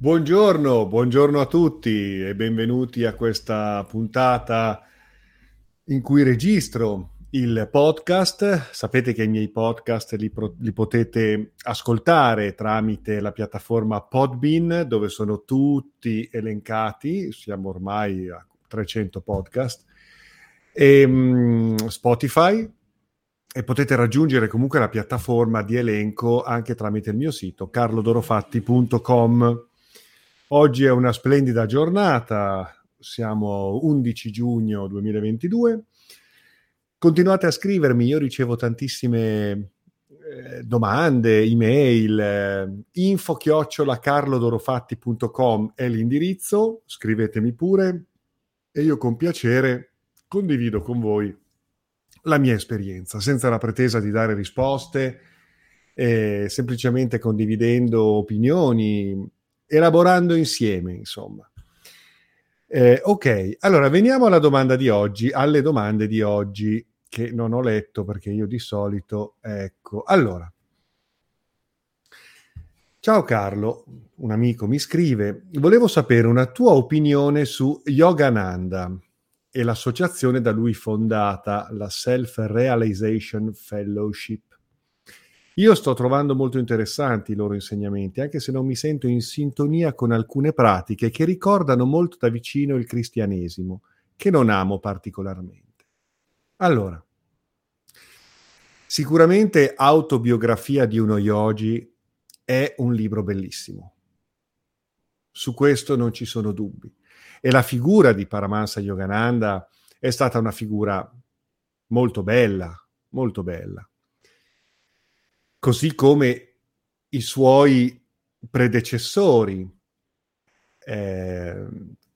Buongiorno, buongiorno a tutti e benvenuti a questa puntata in cui registro il podcast. Sapete che i miei podcast li, pro- li, potete ascoltare tramite la piattaforma Podbean, dove sono tutti elencati, siamo ormai a 300 podcast, e um, Spotify, e potete raggiungere comunque la piattaforma di elenco anche tramite il mio sito carlodorofatti.com. Oggi è una splendida giornata, siamo 11 giugno 2022. Continuate a scrivermi, io ricevo tantissime eh, domande, email, eh, info chiocciola carlodorofatti.com è l'indirizzo, scrivetemi pure e io con piacere condivido con voi la mia esperienza, senza la pretesa di dare risposte, eh, semplicemente condividendo opinioni elaborando insieme, insomma. Eh, ok, allora veniamo alla domanda di oggi, alle domande di oggi che non ho letto perché io di solito, ecco, allora. Ciao Carlo, un amico mi scrive, volevo sapere una tua opinione su Yogananda e l'associazione da lui fondata, la Self Realization Fellowship. Io sto trovando molto interessanti i loro insegnamenti, anche se non mi sento in sintonia con alcune pratiche che ricordano molto da vicino il cristianesimo, che non amo particolarmente. Allora, sicuramente Autobiografia di uno yogi è un libro bellissimo. Su questo non ci sono dubbi. E la figura di Paramahansa Yogananda è stata una figura molto bella, molto bella così come i suoi predecessori, eh,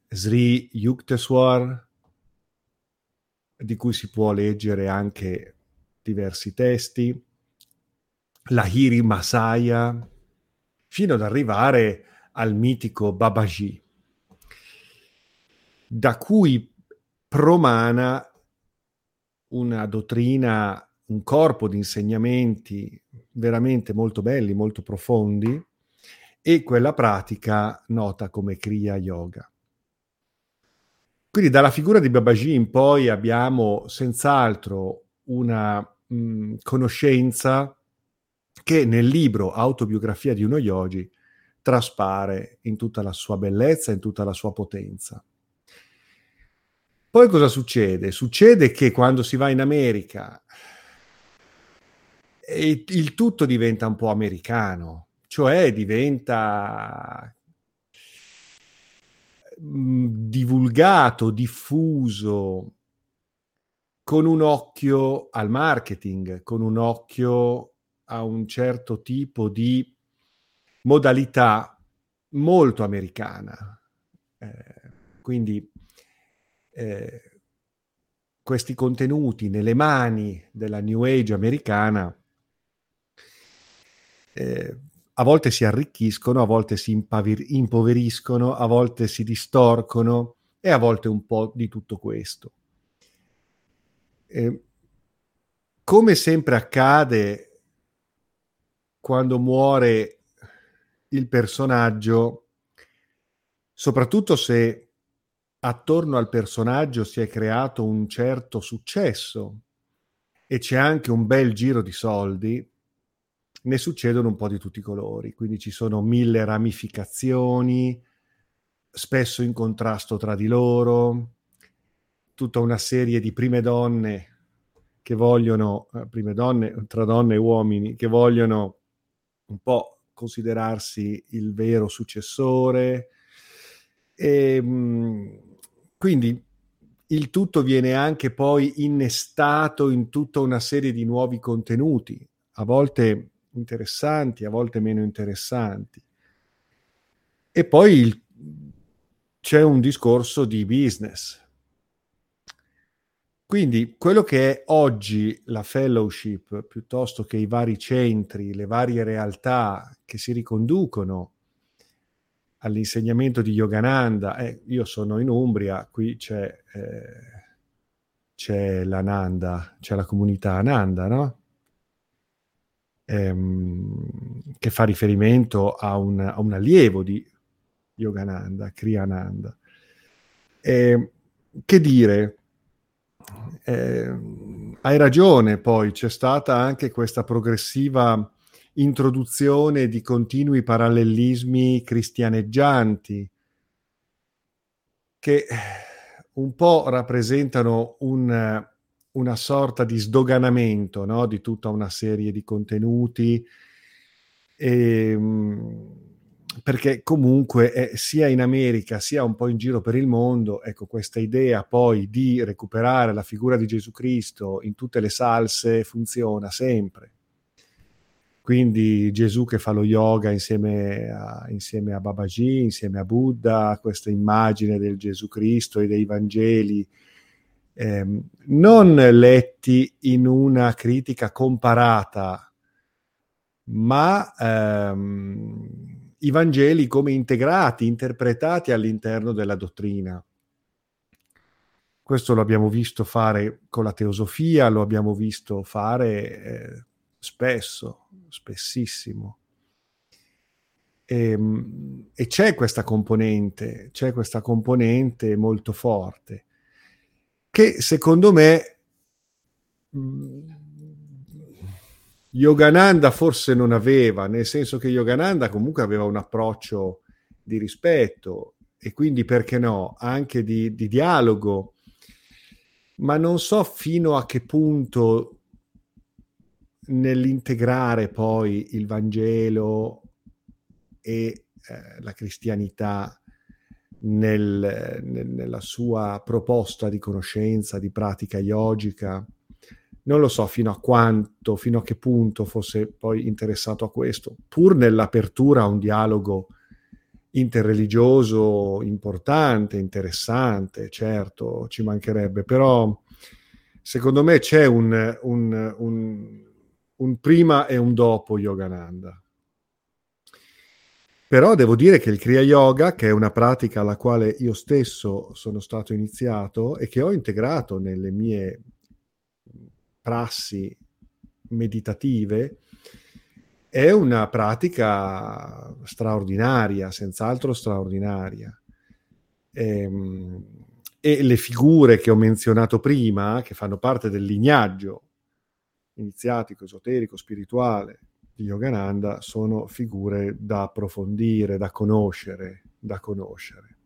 Sri Yukteswar, di cui si può leggere anche diversi testi, Lahiri Masaya, fino ad arrivare al mitico Babaji, da cui promana una dottrina un corpo di insegnamenti veramente molto belli, molto profondi, e quella pratica nota come Kriya Yoga. Quindi dalla figura di Babaji in poi abbiamo senz'altro una mh, conoscenza che nel libro Autobiografia di uno yogi traspare in tutta la sua bellezza, in tutta la sua potenza. Poi cosa succede? Succede che quando si va in America e il tutto diventa un po' americano, cioè diventa mm, divulgato, diffuso, con un occhio al marketing, con un occhio a un certo tipo di modalità molto americana. Eh, quindi eh, questi contenuti nelle mani della New Age americana eh, a volte si arricchiscono, a volte si impavir- impoveriscono, a volte si distorcono e a volte un po' di tutto questo. Eh, come sempre accade quando muore il personaggio, soprattutto se attorno al personaggio si è creato un certo successo e c'è anche un bel giro di soldi, ne succedono un po' di tutti i colori, quindi ci sono mille ramificazioni, spesso in contrasto tra di loro, tutta una serie di prime donne che vogliono, eh, prime donne, tra donne e uomini, che vogliono un po' considerarsi il vero successore. E, ehm, quindi il tutto viene anche poi innestato in tutta una serie di nuovi contenuti, a volte interessanti, a volte meno interessanti. E poi il, c'è un discorso di business. Quindi quello che è oggi la fellowship, piuttosto che i vari centri, le varie realtà che si riconducono all'insegnamento di Yogananda, eh, io sono in Umbria, qui c'è, eh, c'è l'Ananda, c'è la comunità Ananda, no? Ehm, che fa riferimento a un, a un allievo di Yogananda, Kriyananda. Eh, che dire, eh, hai ragione, poi c'è stata anche questa progressiva introduzione di continui parallelismi cristianeggianti che un po' rappresentano un, una sorta di sdoganamento no? di tutta una serie di contenuti, e, ehm, perché comunque eh, sia in America sia un po' in giro per il mondo, ecco questa idea poi di recuperare la figura di Gesù Cristo in tutte le salse funziona sempre. Quindi Gesù che fa lo yoga insieme a, insieme a Babaji, insieme a Buddha, questa immagine del Gesù Cristo e dei Vangeli, ehm, non letti in una critica comparata, ma ehm, i Vangeli come integrati, interpretati all'interno della dottrina. Questo lo abbiamo visto fare con la teosofia, lo abbiamo visto fare eh, spesso, spessissimo. E, ehm, e, c'è questa componente, c'è questa componente molto forte, che secondo me mm, Yogananda forse non aveva, nel senso che Yogananda comunque aveva un approccio di rispetto e quindi perché no, anche di, di dialogo, ma non so fino a che punto nell'integrare poi il Vangelo e eh, la cristianità nel, nel, nella sua proposta di conoscenza, di pratica yogica. Non lo so fino a quanto, fino a che punto fosse poi interessato a questo, pur nell'apertura a un dialogo interreligioso importante, interessante, certo, ci mancherebbe, però secondo me c'è un, un, un un prima e un dopo Yogananda. Però devo dire che il Kriya Yoga, che è una pratica alla quale io stesso sono stato iniziato e che ho integrato nelle mie prassi meditative, è una pratica straordinaria, senz'altro straordinaria. E, ehm, e le figure che ho menzionato prima, che fanno parte del lignaggio iniziatico, esoterico, spirituale di Yogananda sono figure da approfondire, da conoscere, da conoscere.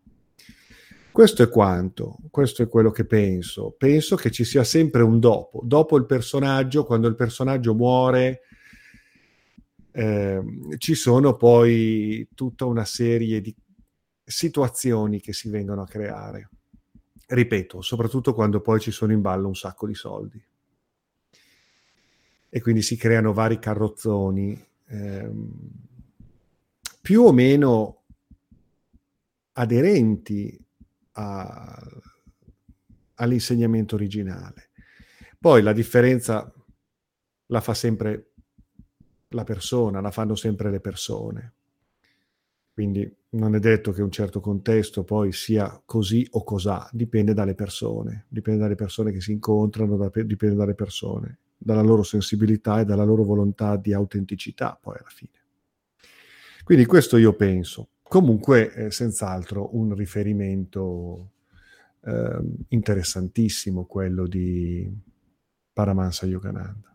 Questo è quanto, questo è quello che penso. Penso che ci sia sempre un dopo. Dopo il personaggio, quando il personaggio muore, eh, ci sono poi tutta una serie di situazioni che si vengono a creare. Ripeto, soprattutto quando poi ci sono in ballo un sacco di soldi e quindi si creano vari carrozzoni ehm, più o meno aderenti a, all'insegnamento originale. Poi la differenza la fa sempre la persona, la fanno sempre le persone. Quindi non è detto che un certo contesto poi sia così o cos'ha, dipende dalle persone, dipende dalle persone che si incontrano, dipende dalle persone dalla loro sensibilità e dalla loro volontà di autenticità poi alla fine. Quindi questo io penso. Comunque, eh, senz'altro, un riferimento eh, interessantissimo quello di Paramansa Yogananda.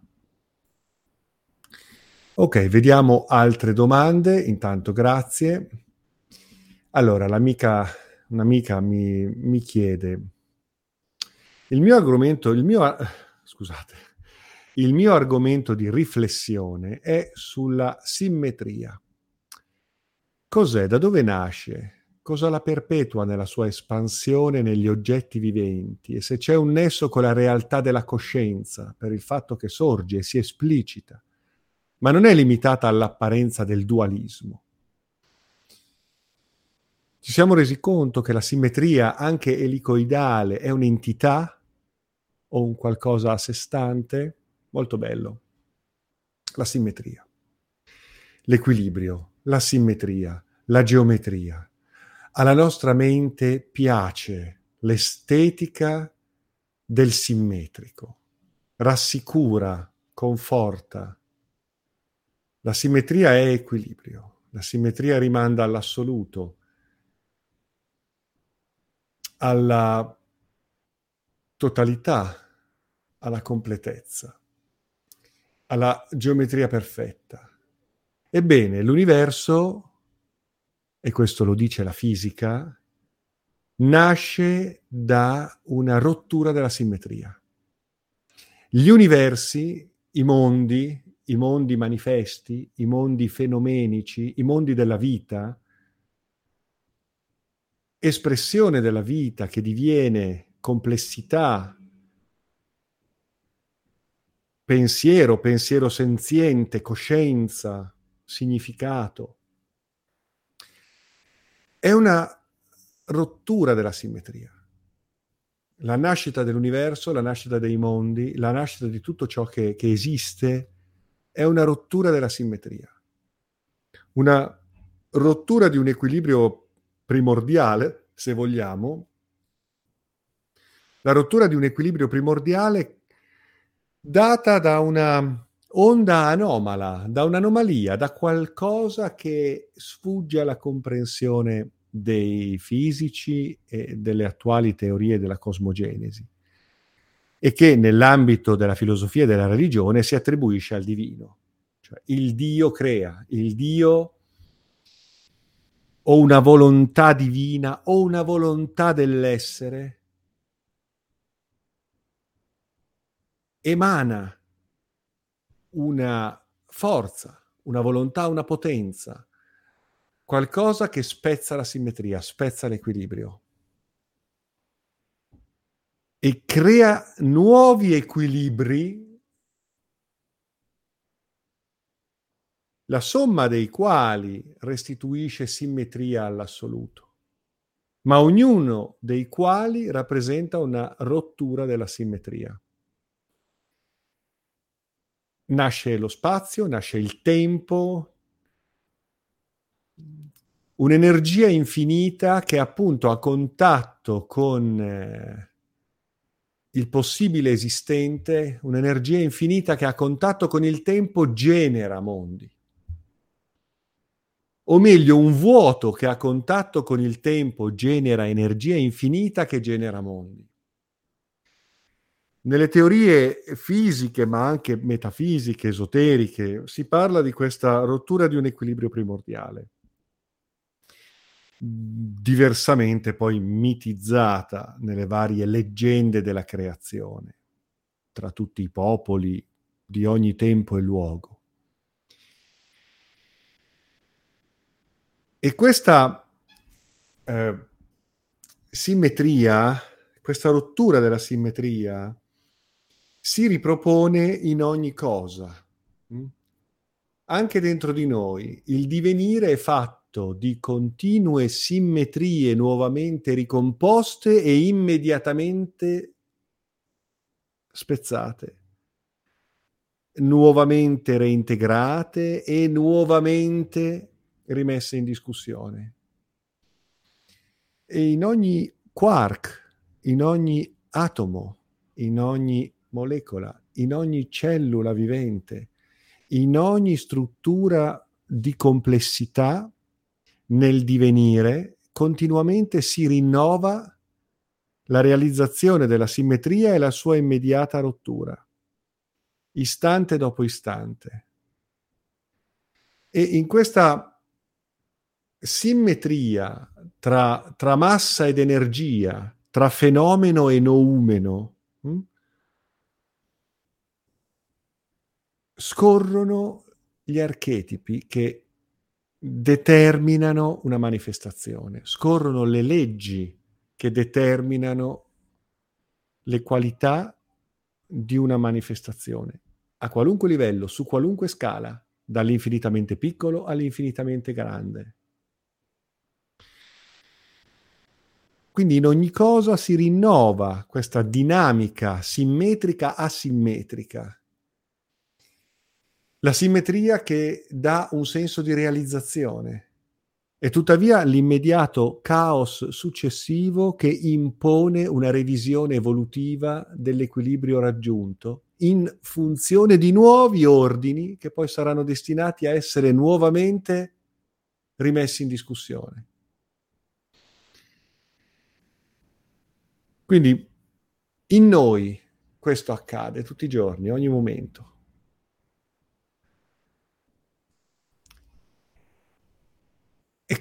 Ok, vediamo altre domande. Intanto grazie. Allora, l'amica, un'amica mi, mi chiede, il mio argomento, il mio, scusate, il mio argomento di riflessione è sulla simmetria. Cos'è? Da dove nasce? Cosa la perpetua nella sua espansione negli oggetti viventi? E se c'è un nesso con la realtà della coscienza, per il fatto che sorge e si esplicita, ma non è limitata all'apparenza del dualismo. Ci siamo resi conto che la simmetria, anche elicoidale, è un'entità o un qualcosa a sé stante? Molto bello. La simmetria, l'equilibrio, la simmetria, la geometria. Alla nostra mente piace l'estetica del simmetrico, rassicura, conforta. La simmetria è equilibrio, la simmetria rimanda all'assoluto, alla totalità, alla completezza, alla geometria perfetta. Ebbene, l'universo, e questo lo dice la fisica, nasce da una rottura della simmetria. Gli universi, i mondi, i mondi manifesti, i mondi fenomenici, i mondi della vita, espressione della vita che diviene complessità, pensiero, pensiero senziente, coscienza, significato. È una rottura della simmetria. La nascita dell'universo, la nascita dei mondi, la nascita di tutto ciò che, che esiste è una rottura della simmetria. Una rottura di un equilibrio primordiale, se vogliamo, la rottura di un equilibrio primordiale data da una onda anomala, da un'anomalia, da qualcosa che sfugge alla comprensione dei fisici e delle attuali teorie della cosmogenesi e che nell'ambito della filosofia e della religione si attribuisce al divino. Cioè, il Dio crea, il Dio o una volontà divina o una volontà dell'essere emana una forza, una volontà, una potenza, qualcosa che spezza la simmetria, spezza l'equilibrio e crea nuovi equilibri la somma dei quali restituisce simmetria all'assoluto, ma ognuno dei quali rappresenta una rottura della simmetria. Nasce lo spazio, nasce il tempo, un'energia infinita che appunto a contatto con eh, il possibile esistente, un'energia infinita che a contatto con il tempo genera mondi o meglio un vuoto che a contatto con il tempo genera energia infinita che genera mondi. Nelle teorie fisiche, ma anche metafisiche, esoteriche, si parla di questa rottura di un equilibrio primordiale, diversamente poi mitizzata nelle varie leggende della creazione, tra tutti i popoli di ogni tempo e luogo. E questa eh, simmetria, questa rottura della simmetria, si ripropone in ogni cosa. Mm? Anche dentro di noi il divenire è fatto di continue simmetrie nuovamente ricomposte e immediatamente spezzate, nuovamente reintegrate e nuovamente rimesse in discussione. E in ogni quark, in ogni atomo, in ogni molecola, in ogni cellula vivente, in ogni struttura di complessità nel divenire, continuamente si rinnova la realizzazione della simmetria e la sua immediata rottura, istante dopo istante. E in questa simmetria tra, tra massa ed energia, tra fenomeno e noumeno, hm? Scorrono gli archetipi che determinano una manifestazione, scorrono le leggi che determinano le qualità di una manifestazione, a qualunque livello, su qualunque scala, dall'infinitamente piccolo all'infinitamente grande. Quindi in ogni cosa si rinnova questa dinamica simmetrica asimmetrica. La simmetria che dà un senso di realizzazione e tuttavia l'immediato caos successivo che impone una revisione evolutiva dell'equilibrio raggiunto in funzione di nuovi ordini che poi saranno destinati a essere nuovamente rimessi in discussione. Quindi in noi questo accade tutti i giorni, ogni momento.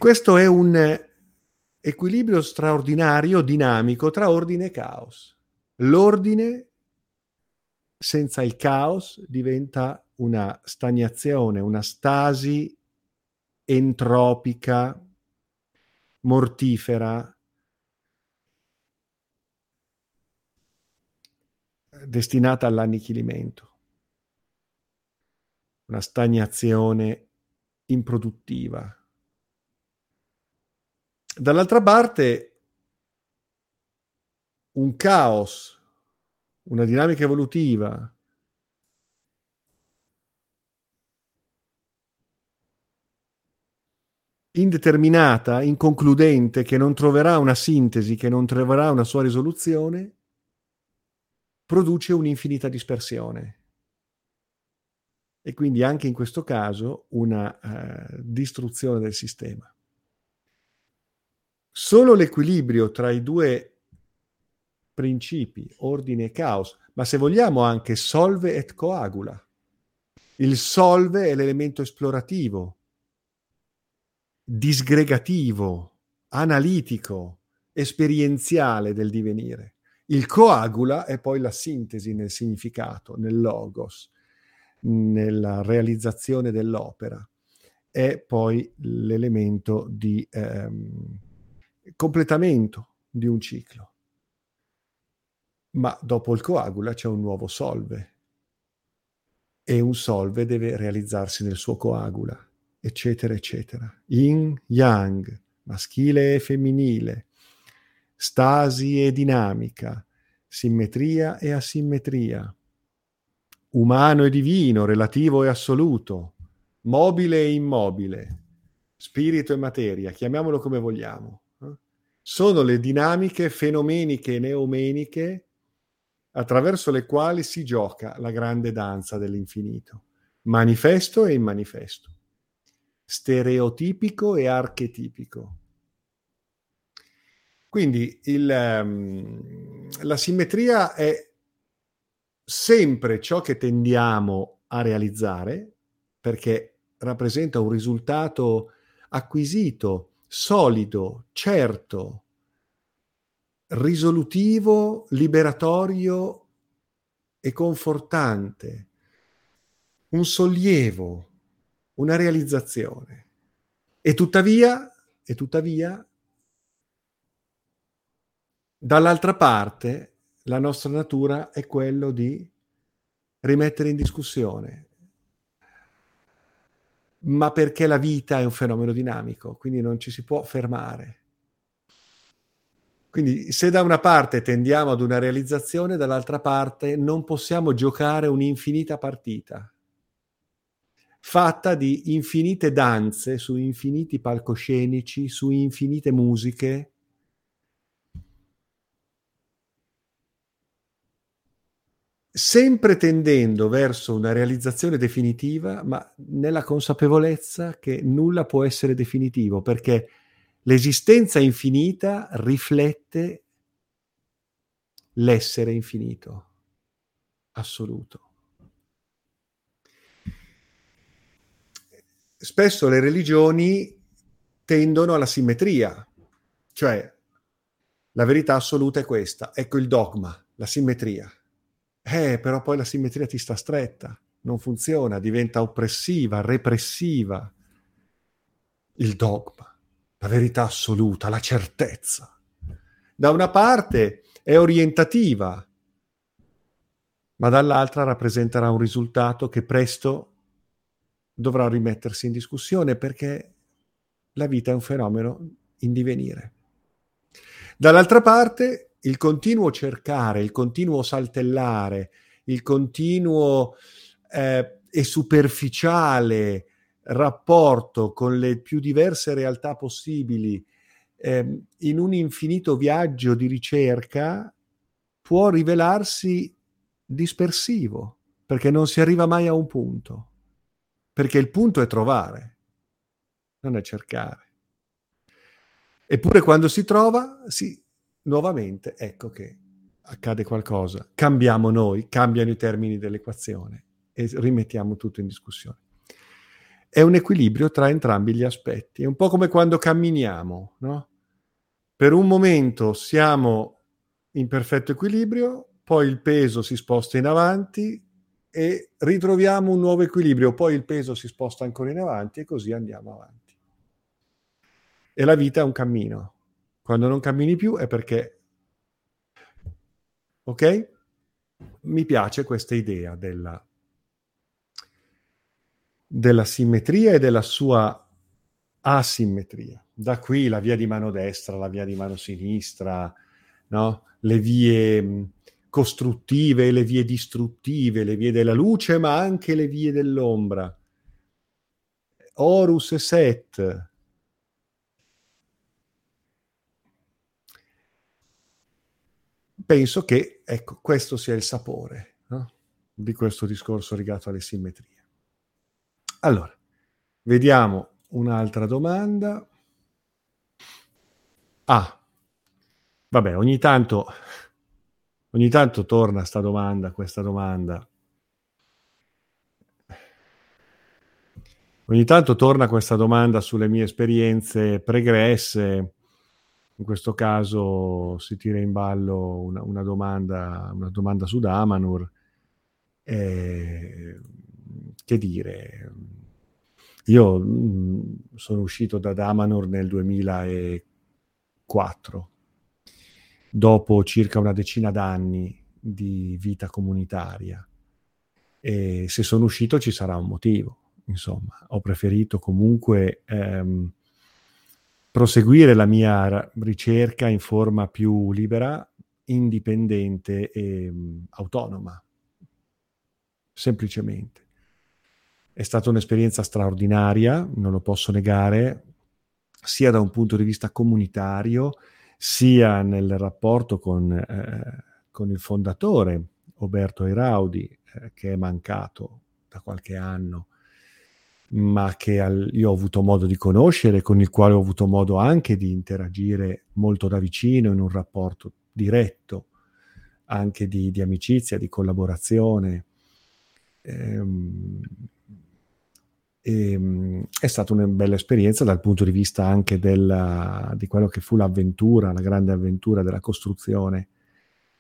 Questo è un equilibrio straordinario, dinamico tra ordine e caos. L'ordine senza il caos diventa una stagnazione, una stasi entropica, mortifera, destinata all'annichilimento, una stagnazione improduttiva. Dall'altra parte, un caos, una dinamica evolutiva, indeterminata, inconcludente, che non troverà una sintesi, che non troverà una sua risoluzione, produce un'infinita dispersione. E quindi anche in questo caso una uh, distruzione del sistema. Solo l'equilibrio tra i due principi, ordine e caos, ma se vogliamo anche solve et coagula. Il solve è l'elemento esplorativo, disgregativo, analitico, esperienziale del divenire. Il coagula è poi la sintesi nel significato, nel logos, nella realizzazione dell'opera. È poi l'elemento di ehm, completamento di un ciclo. Ma dopo il coagula c'è un nuovo solve e un solve deve realizzarsi nel suo coagula, eccetera, eccetera. Yin, yang, maschile e femminile, stasi e dinamica, simmetria e asimmetria, umano e divino, relativo e assoluto, mobile e immobile, spirito e materia, chiamiamolo come vogliamo. Sono le dinamiche fenomeniche e neomeniche attraverso le quali si gioca la grande danza dell'infinito, manifesto e immanifesto, stereotipico e archetipico. Quindi il, um, la simmetria è sempre ciò che tendiamo a realizzare perché rappresenta un risultato acquisito, solido, certo, risolutivo, liberatorio e confortante, un sollievo, una realizzazione. E tuttavia, e tuttavia Dall'altra parte, la nostra natura è quello di rimettere in discussione, ma perché la vita è un fenomeno dinamico, quindi non ci si può fermare. Quindi se da una parte tendiamo ad una realizzazione, dall'altra parte non possiamo giocare un'infinita partita, fatta di infinite danze su infiniti palcoscenici, su infinite musiche, sempre tendendo verso una realizzazione definitiva, ma nella consapevolezza che nulla può essere definitivo, perché l'esistenza infinita riflette l'essere infinito, assoluto. Spesso le religioni tendono alla simmetria, cioè la verità assoluta è questa, ecco il dogma, la simmetria eh, però poi la simmetria ti sta stretta, non funziona, diventa oppressiva, repressiva. Il dogma, la verità assoluta, la certezza. Da una parte è orientativa, ma dall'altra rappresenterà un risultato che presto dovrà rimettersi in discussione perché la vita è un fenomeno in divenire. Dall'altra parte il continuo cercare, il continuo saltellare, il continuo eh, e superficiale rapporto con le più diverse realtà possibili eh, in un infinito viaggio di ricerca può rivelarsi dispersivo, perché non si arriva mai a un punto, perché il punto è trovare, non è cercare. Eppure quando si trova, si, nuovamente ecco che accade qualcosa, cambiamo noi, cambiano i termini dell'equazione e rimettiamo tutto in discussione. È un equilibrio tra entrambi gli aspetti, è un po' come quando camminiamo, no? Per un momento siamo in perfetto equilibrio, poi il peso si sposta in avanti e ritroviamo un nuovo equilibrio, poi il peso si sposta ancora in avanti e così andiamo avanti. E la vita è un cammino. Quando non cammini più è perché... Ok? Mi piace questa idea della, della simmetria e della sua asimmetria. Da qui la via di mano destra, la via di mano sinistra, no? le vie costruttive, le vie distruttive, le vie della luce, ma anche le vie dell'ombra. Horus e Set. Penso che ecco, questo sia il sapore no? di questo discorso legato alle simmetrie. Allora, vediamo un'altra domanda. Ah, vabbè, ogni tanto Ogni tanto torna sta domanda, questa domanda. Ogni tanto torna questa domanda sulle mie esperienze pregresse. In questo caso si tira in ballo una, una, domanda, una domanda, su Damanur. Eh, che dire? Io mh, sono uscito da Damanur nel 2004 dopo circa una decina d'anni di vita comunitaria. E se sono uscito ci sarà un motivo, insomma. Ho preferito comunque ehm, proseguire la mia ricerca in forma più libera, indipendente e um, autonoma, semplicemente. È stata un'esperienza straordinaria, non lo posso negare, sia da un punto di vista comunitario, sia nel rapporto con, eh, con il fondatore, Roberto Eraudi, eh, che è mancato da qualche anno, ma che io ho avuto modo di conoscere, con il quale ho avuto modo anche di interagire molto da vicino in un rapporto diretto, anche di, di amicizia, di collaborazione. Ehm, e, ehm, è stata una bella esperienza dal punto di vista anche della, di quello che fu l'avventura, la grande avventura della costruzione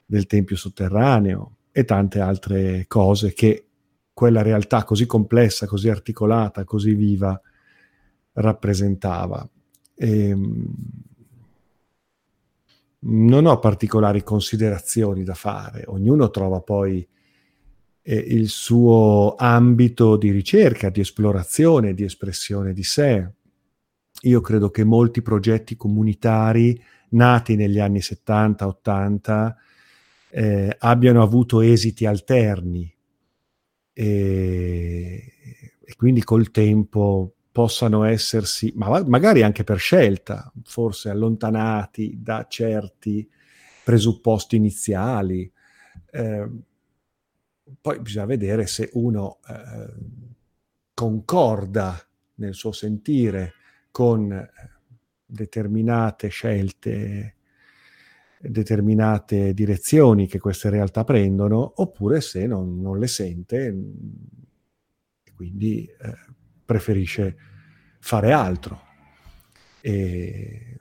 del tempio sotterraneo e tante altre cose che quella realtà così complessa, così articolata, così viva rappresentava. E, ehm, non ho particolari considerazioni da fare, ognuno trova poi eh, il suo ambito di ricerca, di esplorazione, di espressione di sé. Io credo che molti progetti comunitari nati negli anni 70-80 eh, abbiano avuto esiti alterni e, e, quindi col tempo possano essersi, ma magari anche per scelta, forse allontanati da certi presupposti iniziali. Eh, poi bisogna vedere se uno eh, concorda nel suo sentire con eh, determinate scelte, determinate direzioni che queste realtà prendono, oppure se non, non le sente e quindi eh, preferisce fare altro. E,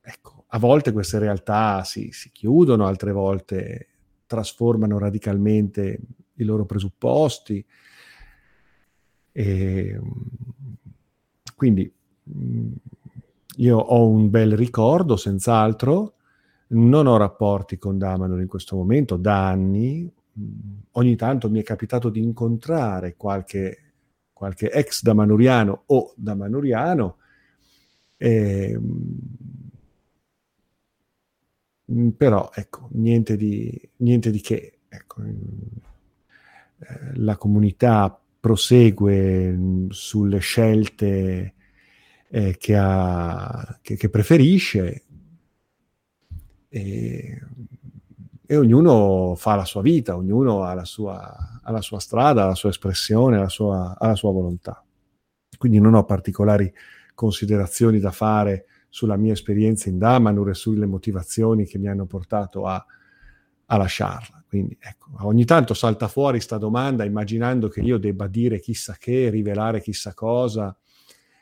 ecco, a volte queste realtà si, si chiudono, altre volte trasformano radicalmente i loro presupposti. E, quindi mm, io ho un bel ricordo, senz'altro, non ho rapporti con Damanor in questo momento da anni, ogni tanto mi è capitato di incontrare qualche, qualche ex damanuriano o damanuriano, e, Mm, però ecco, niente di, niente di che. Ecco, eh, la comunità prosegue mm, sulle scelte eh, che, ha, che, che, preferisce e, e, ognuno fa la sua vita, ognuno ha la sua, ha la sua strada, la sua espressione, la sua, ha la sua volontà. Quindi non ho particolari considerazioni da fare sulla mia esperienza in Damanur e sulle motivazioni che mi hanno portato a, a lasciarla. Quindi ecco, ogni tanto salta fuori questa domanda immaginando che io debba dire chissà che, rivelare chissà cosa,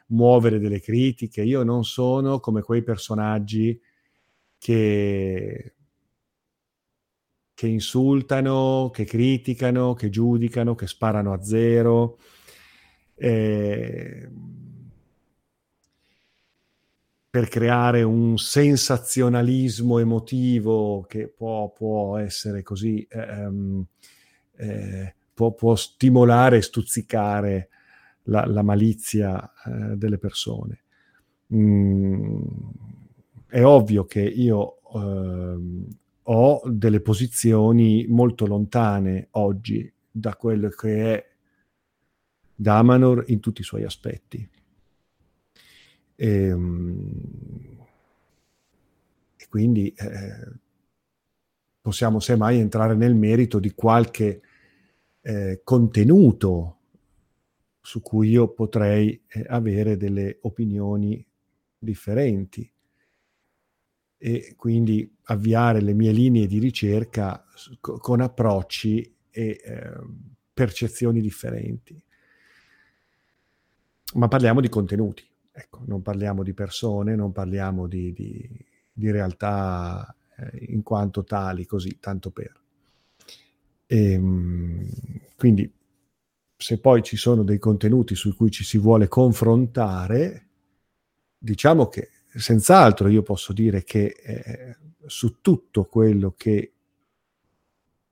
muovere delle critiche. Io non sono come quei personaggi che, che insultano, che criticano, che giudicano, che sparano a zero. Eh, per creare un sensazionalismo emotivo che può, può essere così, ehm, eh, può, può, stimolare e stuzzicare la, la malizia eh, delle persone. Mm, è ovvio che io eh, ho delle posizioni molto lontane oggi da quello che è Damanor in tutti i suoi aspetti. E, ehm, e quindi eh, possiamo semmai entrare nel merito di qualche eh, contenuto su cui io potrei eh, avere delle opinioni differenti e quindi avviare le mie linee di ricerca con approcci e eh, percezioni differenti. Ma parliamo di contenuti. Ecco, non parliamo di persone, non parliamo di, di, di realtà eh, in quanto tali, così, tanto per. E, ehm, quindi, se poi ci sono dei contenuti su cui ci si vuole confrontare, diciamo che senz'altro io posso dire che eh, su tutto quello che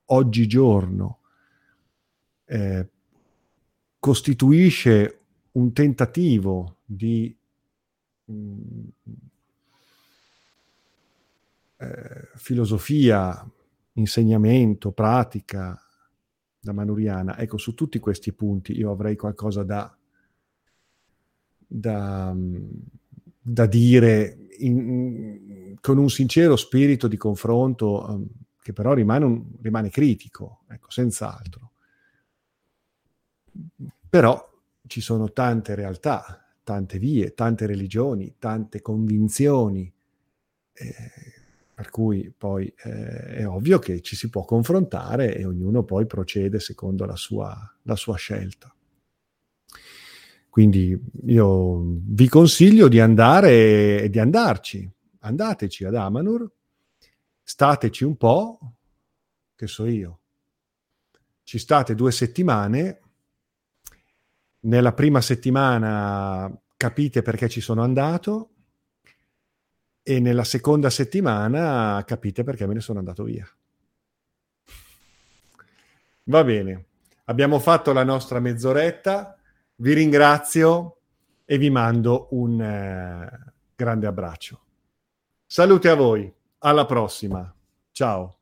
oggigiorno eh, costituisce un tentativo di mh, mm, eh, filosofia, insegnamento, pratica da manuriana. Ecco, su tutti questi punti io avrei qualcosa da, da, da dire in, con un sincero spirito di confronto um, che però rimane, un, rimane critico, ecco, senz'altro. Però ci sono tante realtà, tante vie, tante religioni, tante convinzioni, eh, per cui poi eh, è ovvio che ci si può confrontare e ognuno poi procede secondo la sua, la sua scelta. Quindi io vi consiglio di andare e di andarci. Andateci ad Amanur, stateci un po', che so io. Ci state due settimane nella prima settimana capite perché ci sono andato e nella seconda settimana capite perché me ne sono andato via. Va bene, abbiamo fatto la nostra mezz'oretta, vi ringrazio e vi mando un eh, grande abbraccio. Salute a voi, alla prossima, ciao.